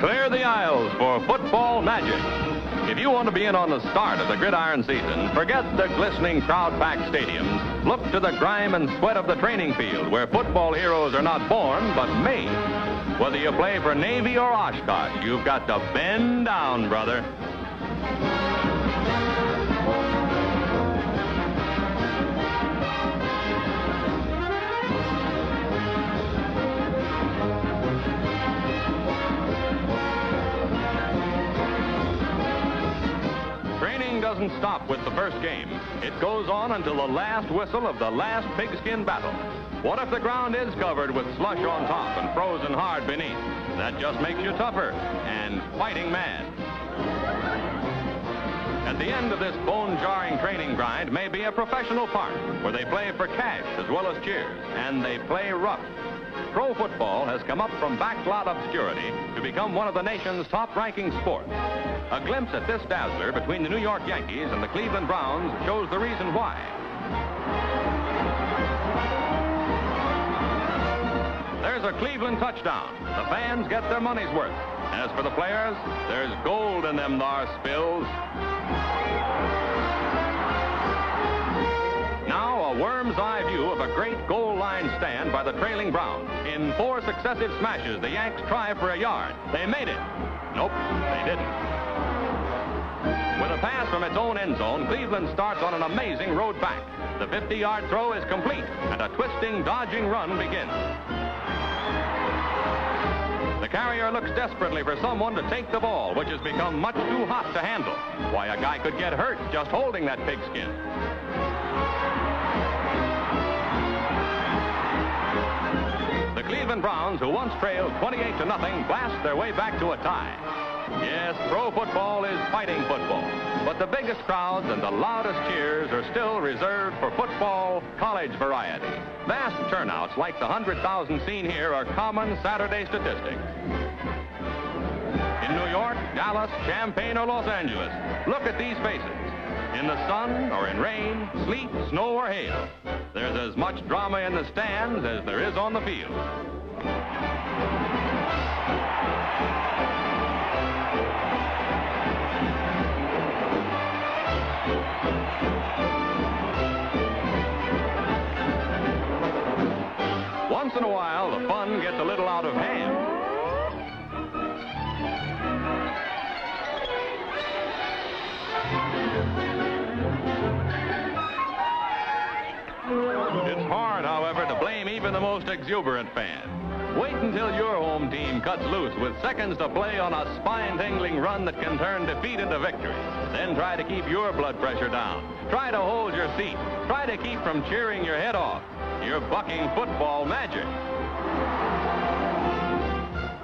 Clear the aisles for football magic. If you want to be in on the start of the gridiron season, forget the glistening crowd-packed stadiums. Look to the grime and sweat of the training field where football heroes are not born, but made. Whether you play for Navy or Oshkosh, you've got to bend down, brother. Doesn't stop with the first game. It goes on until the last whistle of the last pigskin battle. What if the ground is covered with slush on top and frozen hard beneath? That just makes you tougher and fighting mad. At the end of this bone-jarring training grind may be a professional park where they play for cash as well as cheers, and they play rough. Pro football has come up from backlot obscurity to become one of the nation's top-ranking sports. A glimpse at this dazzler between the New York Yankees and the Cleveland Browns shows the reason why. There's a Cleveland touchdown. The fans get their money's worth. As for the players, there's gold in them thar spills. Now a worm's eye view of a great line stand by the trailing Browns. In four successive smashes, the Yanks try for a yard. They made it. Nope, they didn't. With a pass from its own end zone, Cleveland starts on an amazing road back. The 50-yard throw is complete, and a twisting, dodging run begins. The carrier looks desperately for someone to take the ball, which has become much too hot to handle. Why, a guy could get hurt just holding that pigskin. Cleveland Browns, who once trailed 28 to nothing, blast their way back to a tie. Yes, pro football is fighting football, but the biggest crowds and the loudest cheers are still reserved for football college variety. Vast turnouts like the 100,000 seen here are common Saturday statistics. In New York, Dallas, Champaign, or Los Angeles, look at these faces. In the sun or in rain, sleet, snow, or hail, there's as much drama in the stands as there is on the field. Once in a while, the fun gets a little out of hand. It's hard, however, to blame even the most exuberant fan. Wait until your home team cuts loose with seconds to play on a spine-tingling run that can turn defeat into victory. Then try to keep your blood pressure down. Try to hold your seat. Try to keep from cheering your head off. You're bucking football magic.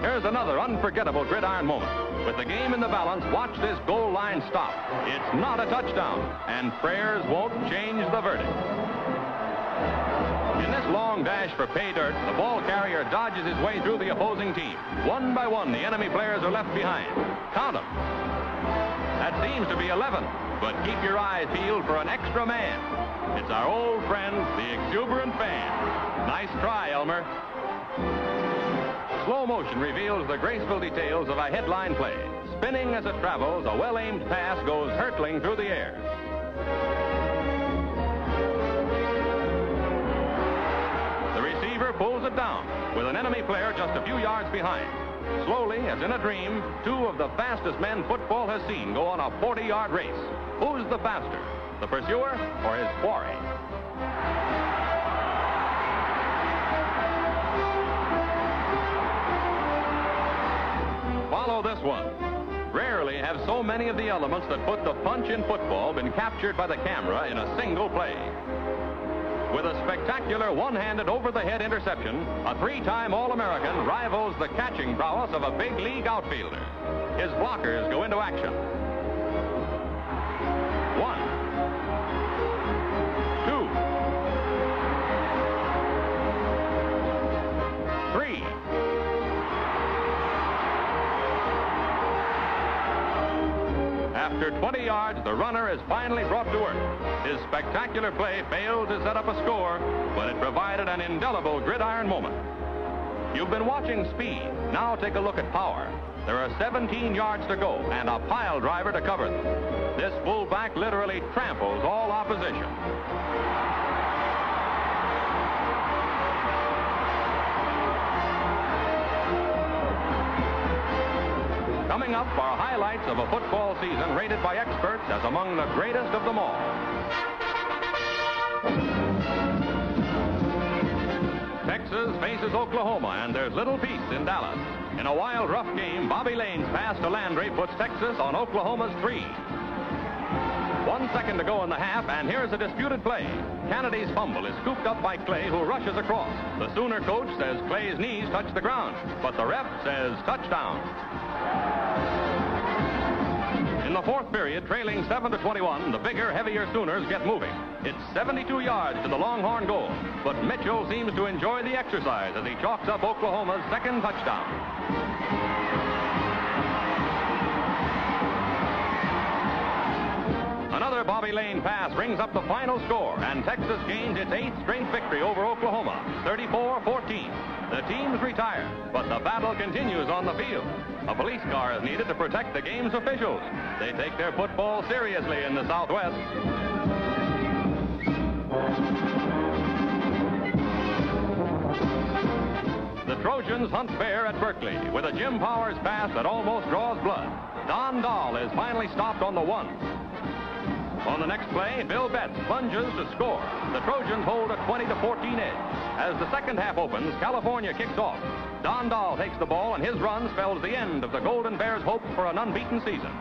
Here's another unforgettable gridiron moment. With the game in the balance, watch this goal line stop. It's not a touchdown, and prayers won't change the verdict. In this long dash for pay dirt, the ball carrier dodges his way through the opposing team. One by one, the enemy players are left behind. Count them. That seems to be 11, but keep your eyes peeled for an extra man. It's our old friend, the exuberant fan. Nice try, Elmer. Slow motion reveals the graceful details of a headline play. Spinning as it travels, a well-aimed pass goes hurtling through the air. The receiver pulls it down with an enemy player just a few yards behind. Slowly, as in a dream, two of the fastest men football has seen go on a 40-yard race. Who's the faster, the pursuer or his quarry? Follow this one. Rarely have so many of the elements that put the punch in football been captured by the camera in a single play. With a spectacular one-handed over-the-head interception, a three-time All-American rivals the catching prowess of a big league outfielder. His blockers go into action. After 20 yards, the runner is finally brought to earth. His spectacular play failed to set up a score, but it provided an indelible gridiron moment. You've been watching speed. Now take a look at power. There are 17 yards to go and a pile driver to cover them. This fullback literally tramples all opposition. Coming up are highlights of a football season rated by experts as among the greatest of them all. Texas faces Oklahoma, and there's little peace in Dallas. In a wild, rough game, Bobby Layne's pass to Landry puts Texas on Oklahoma's three. One second to go in the half, and here's a disputed play. Kennedy's fumble is scooped up by Clay, who rushes across. The Sooner coach says Clay's knees touch the ground, but the ref says touchdown. The fourth period, trailing 7 to 21, the bigger, heavier Sooners get moving. It's 72 yards to the Longhorn goal, but Mitchell seems to enjoy the exercise as he chalks up Oklahoma's second touchdown. Bobby Layne pass brings up the final score, and Texas gains its eighth straight victory over Oklahoma, 34-14. The teams retire, but the battle continues on the field. A police car is needed to protect the game's officials. They take their football seriously in the Southwest. The Trojans hunt fair at Berkeley with a Jim Powers pass that almost draws blood. Don Doll is finally stopped on the one. On the next play, Bill Betts plunges to score. The Trojans hold a 20 to 14 edge. As the second half opens, California kicks off. Don Doll takes the ball, and his run spells the end of the Golden Bears' hope for an unbeaten season.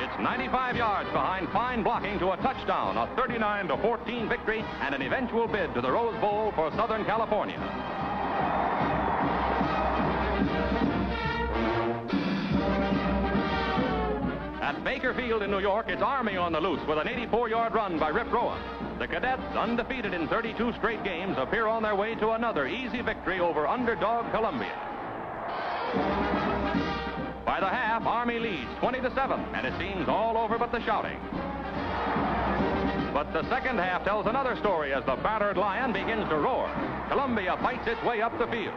It's 95 yards behind fine blocking to a touchdown, a 39 to 14 victory, and an eventual bid to the Rose Bowl for Southern California. Baker Field in New York, it's Army on the loose with an 84-yard run by Rip Rowan. The Cadets, undefeated in 32 straight games, appear on their way to another easy victory over underdog Columbia. By the half, Army leads 20 to 7, and it seems all over but the shouting. But the second half tells another story as the battered lion begins to roar. Columbia fights its way up the field.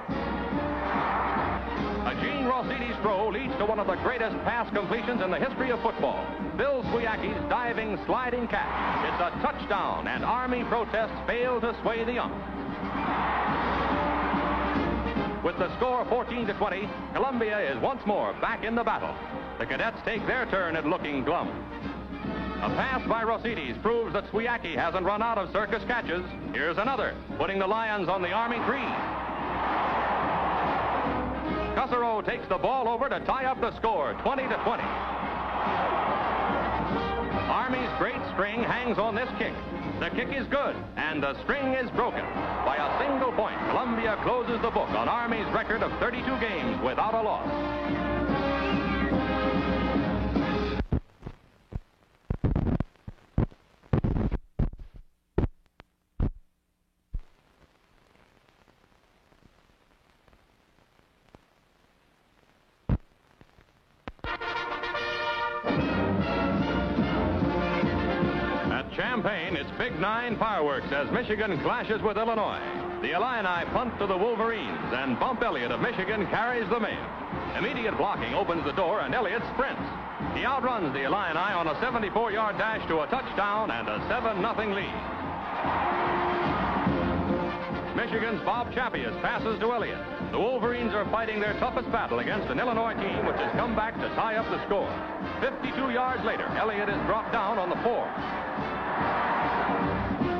Gene throw leads to one of the greatest pass completions in the history of football. Bill Swiacki's diving, sliding catch. It's a touchdown, and Army protests fail to sway the ump. With the score 14 to 20, Columbia is once more back in the battle. The cadets take their turn at looking glum. A pass by Rossides proves that Swiacki hasn't run out of circus catches. Here's another, putting the Lions on the Army three. Kusserow takes the ball over to tie up the score, 20 to 20. Army's great string hangs on this kick. The kick is good, and the string is broken. By a single point, Columbia closes the book on Army's record of 32 games without a loss. 9 fireworks as Michigan clashes with Illinois. The Illini punt to the Wolverines, and Bump Elliott of Michigan carries the mail. Immediate blocking opens the door, and Elliott sprints. He outruns the Illini on a 74-yard dash to a touchdown and a 7-0 lead. Michigan's Bob Chappuis passes to Elliott. The Wolverines are fighting their toughest battle against an Illinois team which has come back to tie up the score. 52 yards later, Elliott is dropped down on the four.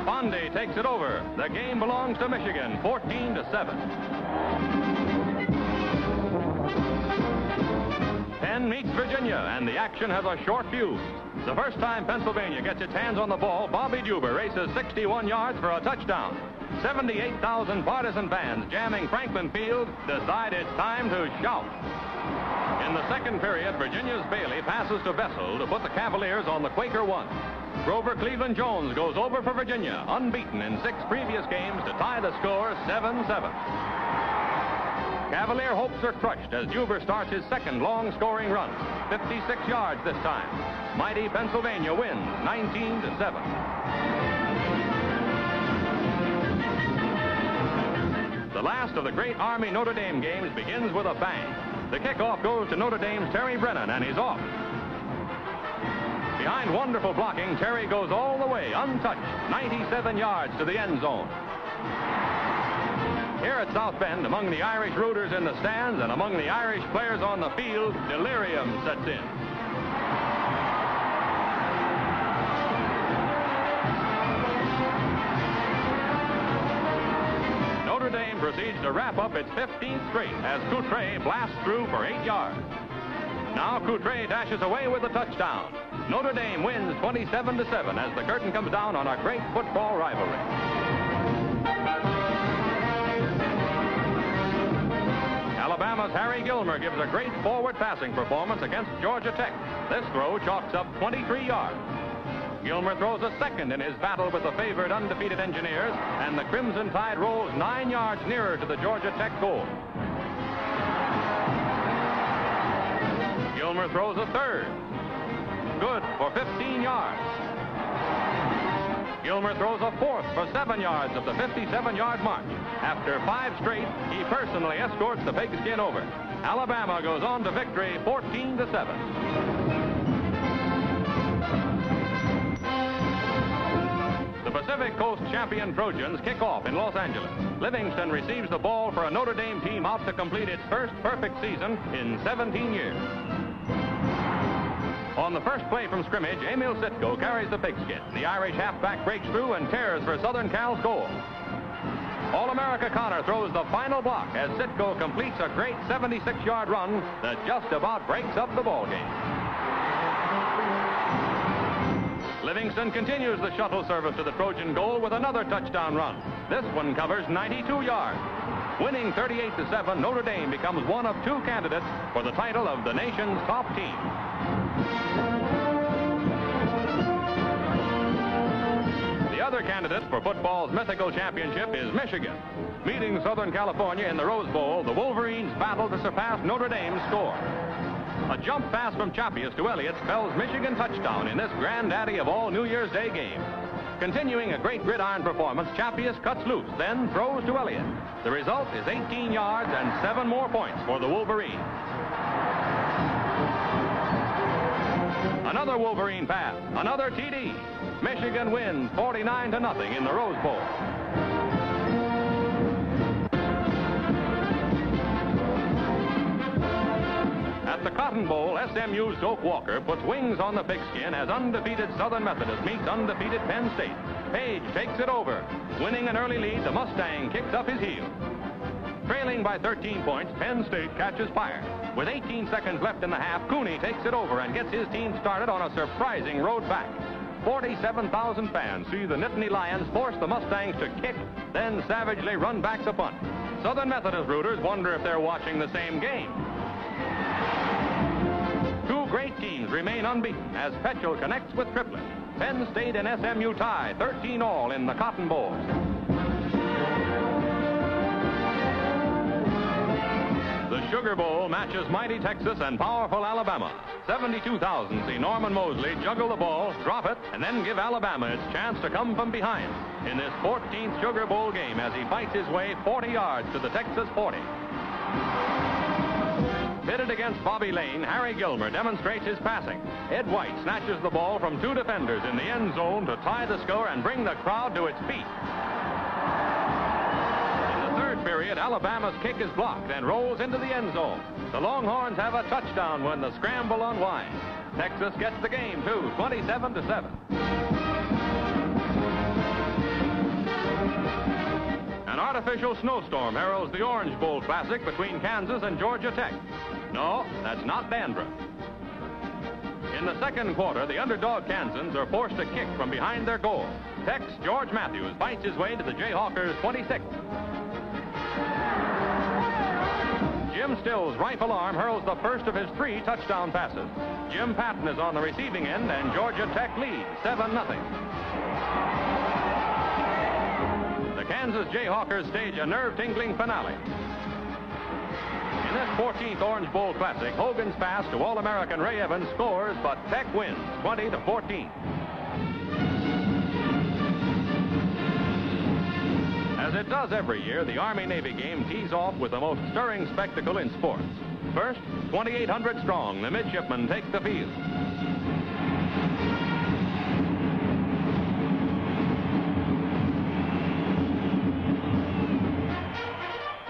Bondi takes it over. The game belongs to Michigan, 14 to 7. Penn meets Virginia, and the action has a short fuse. The first time Pennsylvania gets its hands on the ball, Bobby Duber races 61 yards for a touchdown. 78,000 partisan fans jamming Franklin Field decide it's time to shout. In the second period, Virginia's Bailey passes to Vessel to put the Cavaliers on the Quaker one. Grover Cleveland Jones goes over for Virginia, unbeaten in six previous games to tie the score 7-7. Cavalier hopes are crushed as Duber starts his second long-scoring run. 56 yards this time. Mighty Pennsylvania wins 19 to 7. The last of the great Army Notre Dame games begins with a bang. The kickoff goes to Notre Dame's Terry Brennan, and he's off. Behind wonderful blocking, Terry goes all the way, untouched, 97 yards to the end zone. Here at South Bend, among the Irish rooters in the stands and among the Irish players on the field, delirium sets in. Notre Dame proceeds to wrap up its 15th straight as Coutre blasts through for eight yards. Now Coutre dashes away with a touchdown. Notre Dame wins 27 to 7 as the curtain comes down on a great football rivalry. Alabama's Harry Gilmer gives a great forward passing performance against Georgia Tech. This throw chalks up 23 yards. Gilmer throws a second in his battle with the favored undefeated Engineers, and the Crimson Tide rolls nine yards nearer to the Georgia Tech goal. Gilmer throws a third. Good for 15 yards. Gilmer throws a fourth for seven yards of the 57-yard mark. After five straight, he personally escorts the pigskin over. Alabama goes on to victory 14 to 7. The Pacific Coast champion Trojans kick off in Los Angeles. Livingstone receives the ball for a Notre Dame team out to complete its first perfect season in 17 years. On the first play from scrimmage, Emil Sitko carries the pigskin. The Irish halfback breaks through and tears for Southern Cal's goal. All-America Connor throws the final block as Sitko completes a great 76-yard run that just about breaks up the ball game. Livingstone continues the shuttle service to the Trojan goal with another touchdown run. This one covers 92 yards. Winning 38-7, Notre Dame becomes one of two candidates for the title of the nation's top team. Other candidate for football's mythical championship is Michigan. Meeting Southern California in the Rose Bowl, the Wolverines battle to surpass Notre Dame's score. A jump pass from Chappuis to Elliott spells Michigan touchdown in this granddaddy of all New Year's Day games. Continuing a great gridiron performance, Chappuis cuts loose, then throws to Elliott. The result is 18 yards and seven more points for the Wolverines. Another Wolverine pass, another TD. Michigan wins 49 to nothing in the Rose Bowl. At the Cotton Bowl, SMU's Doak Walker puts wings on the pigskin as undefeated Southern Methodist meets undefeated Penn State. Page takes it over. Winning an early lead, the Mustang kicks up his heels. Trailing by 13 points, Penn State catches fire. With 18 seconds left in the half, Cooney takes it over and gets his team started on a surprising road back. 47,000 fans see the Nittany Lions force the Mustangs to kick, then savagely run back the punt. Southern Methodist rooters wonder if they're watching the same game. Two great teams remain unbeaten as Petchel connects with Triplett. Penn State and SMU tie 13 all in the Cotton Bowl. Sugar Bowl matches mighty Texas and powerful Alabama. 72,000 see Norman Mosley juggle the ball, drop it, and then give Alabama its chance to come from behind in this 14th Sugar Bowl game as he fights his way 40 yards to the Texas 40. Pitted against Bobby Layne, Harry Gilmer demonstrates his passing. Ed White snatches the ball from two defenders in the end zone to tie the score and bring the crowd to its feet. Alabama's kick is blocked and rolls into the end zone. The Longhorns have a touchdown when the scramble unwinds. Texas gets the game, too, 27 to 7. An artificial snowstorm heralds the Orange Bowl Classic between Kansas and Georgia Tech. No, that's not dandruff. In the second quarter, the underdog Kansans are forced to kick from behind their goal. Tech's George Matthews fights his way to the Jayhawkers' 26. Jim Still's rifle arm hurls the first of his three touchdown passes. Jim Patton is on the receiving end, and Georgia Tech leads 7 0. The Kansas Jayhawkers stage a nerve-tingling finale. In this 14th Orange Bowl Classic, Hogan's pass to All-American Ray Evans scores, but Tech wins 20 it does every year, the Army-Navy game tees off with the most stirring spectacle in sports. First, 2,800 strong, the midshipmen take the field.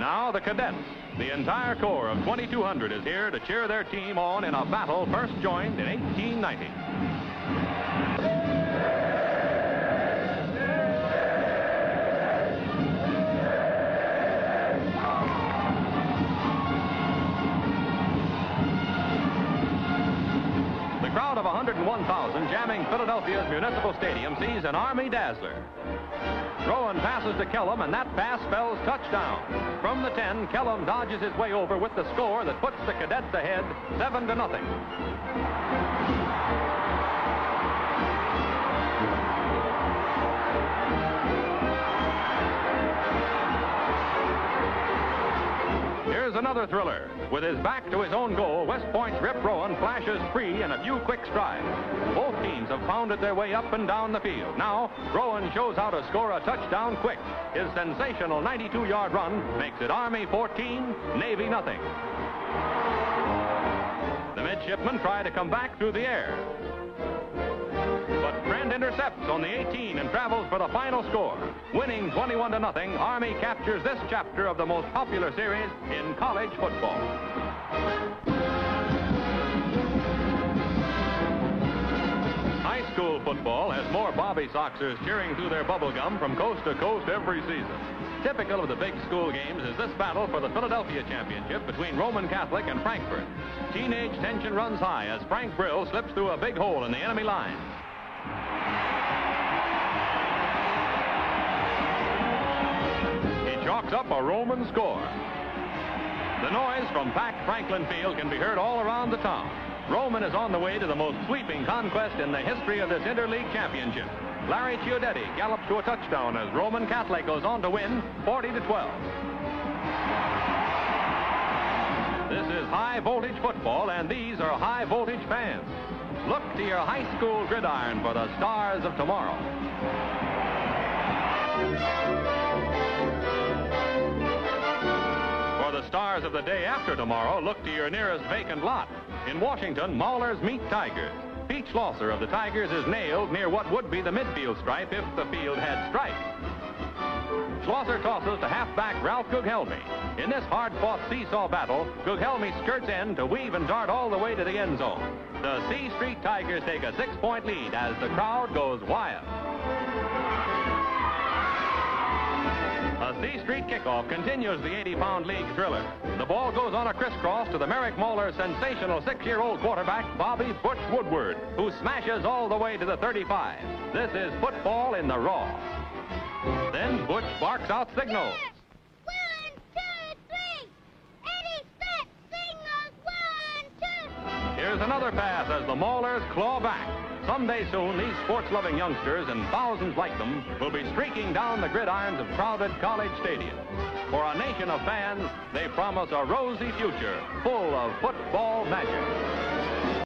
Now the cadets. The entire corps of 2,200 is here to cheer their team on in a battle first joined in 1890. Philadelphia's Municipal Stadium sees an Army dazzler. Rowan passes to Kellum, and that pass spells touchdown. From the 10, Kellum dodges his way over with the score that puts the cadets ahead 7 to nothing. Here's another thriller. With his back to his own goal, West Point's Rip Rowan flashes free in a few quick strides. Both teams have pounded their way up and down the field. Now, Rowan shows how to score a touchdown quick. His sensational 92-yard run makes it Army 14, Navy nothing. The midshipmen try to come back through the air. But Friend intercepts on the 18 and travels for the final score. Winning 21 to nothing, Army captures this chapter of the most popular series in college football. High school football has more Bobby Soxers cheering through their bubble gum from coast to coast every season. Typical of the big school games is this battle for the Philadelphia Championship between Roman Catholic and Frankford. Teenage tension runs high as Frank Brill slips through a big hole in the enemy line. He chalks up a Roman score. The noise from packed Franklin Field can be heard all around the town. Roman is on the way to the most sweeping conquest in the history of this interleague championship. Larry Chiudetti gallops to a touchdown as Roman Catholic goes on to win 40 to 12. This is high voltage football, and these are high voltage fans. Look to your high school gridiron for the stars of tomorrow. For the stars of the day after tomorrow, look to your nearest vacant lot. In Washington, Maulers meet Tigers. Pete Schlosser of the Tigers is nailed near what would be the midfield stripe if the field had stripes. Schlosser tosses to halfback Ralph Gughelmi. In this hard-fought seesaw battle, Gughelmi skirts in to weave and dart all the way to the end zone. The C Street Tigers take a six-point lead as the crowd goes wild. A C Street kickoff continues the 80-pound league thriller. The ball goes on a crisscross to the Merrick Mauler sensational six-year-old quarterback, Bobby Butch Woodward, who smashes all the way to the 35. This is football in the raw. Then Butch barks out signals. One, two, three. Eddie Smith signals one, two. Here's another pass as the Maulers claw back. Someday soon, these sports-loving youngsters and thousands like them will be streaking down the gridirons of crowded college stadiums. For a nation of fans, they promise a rosy future full of football magic.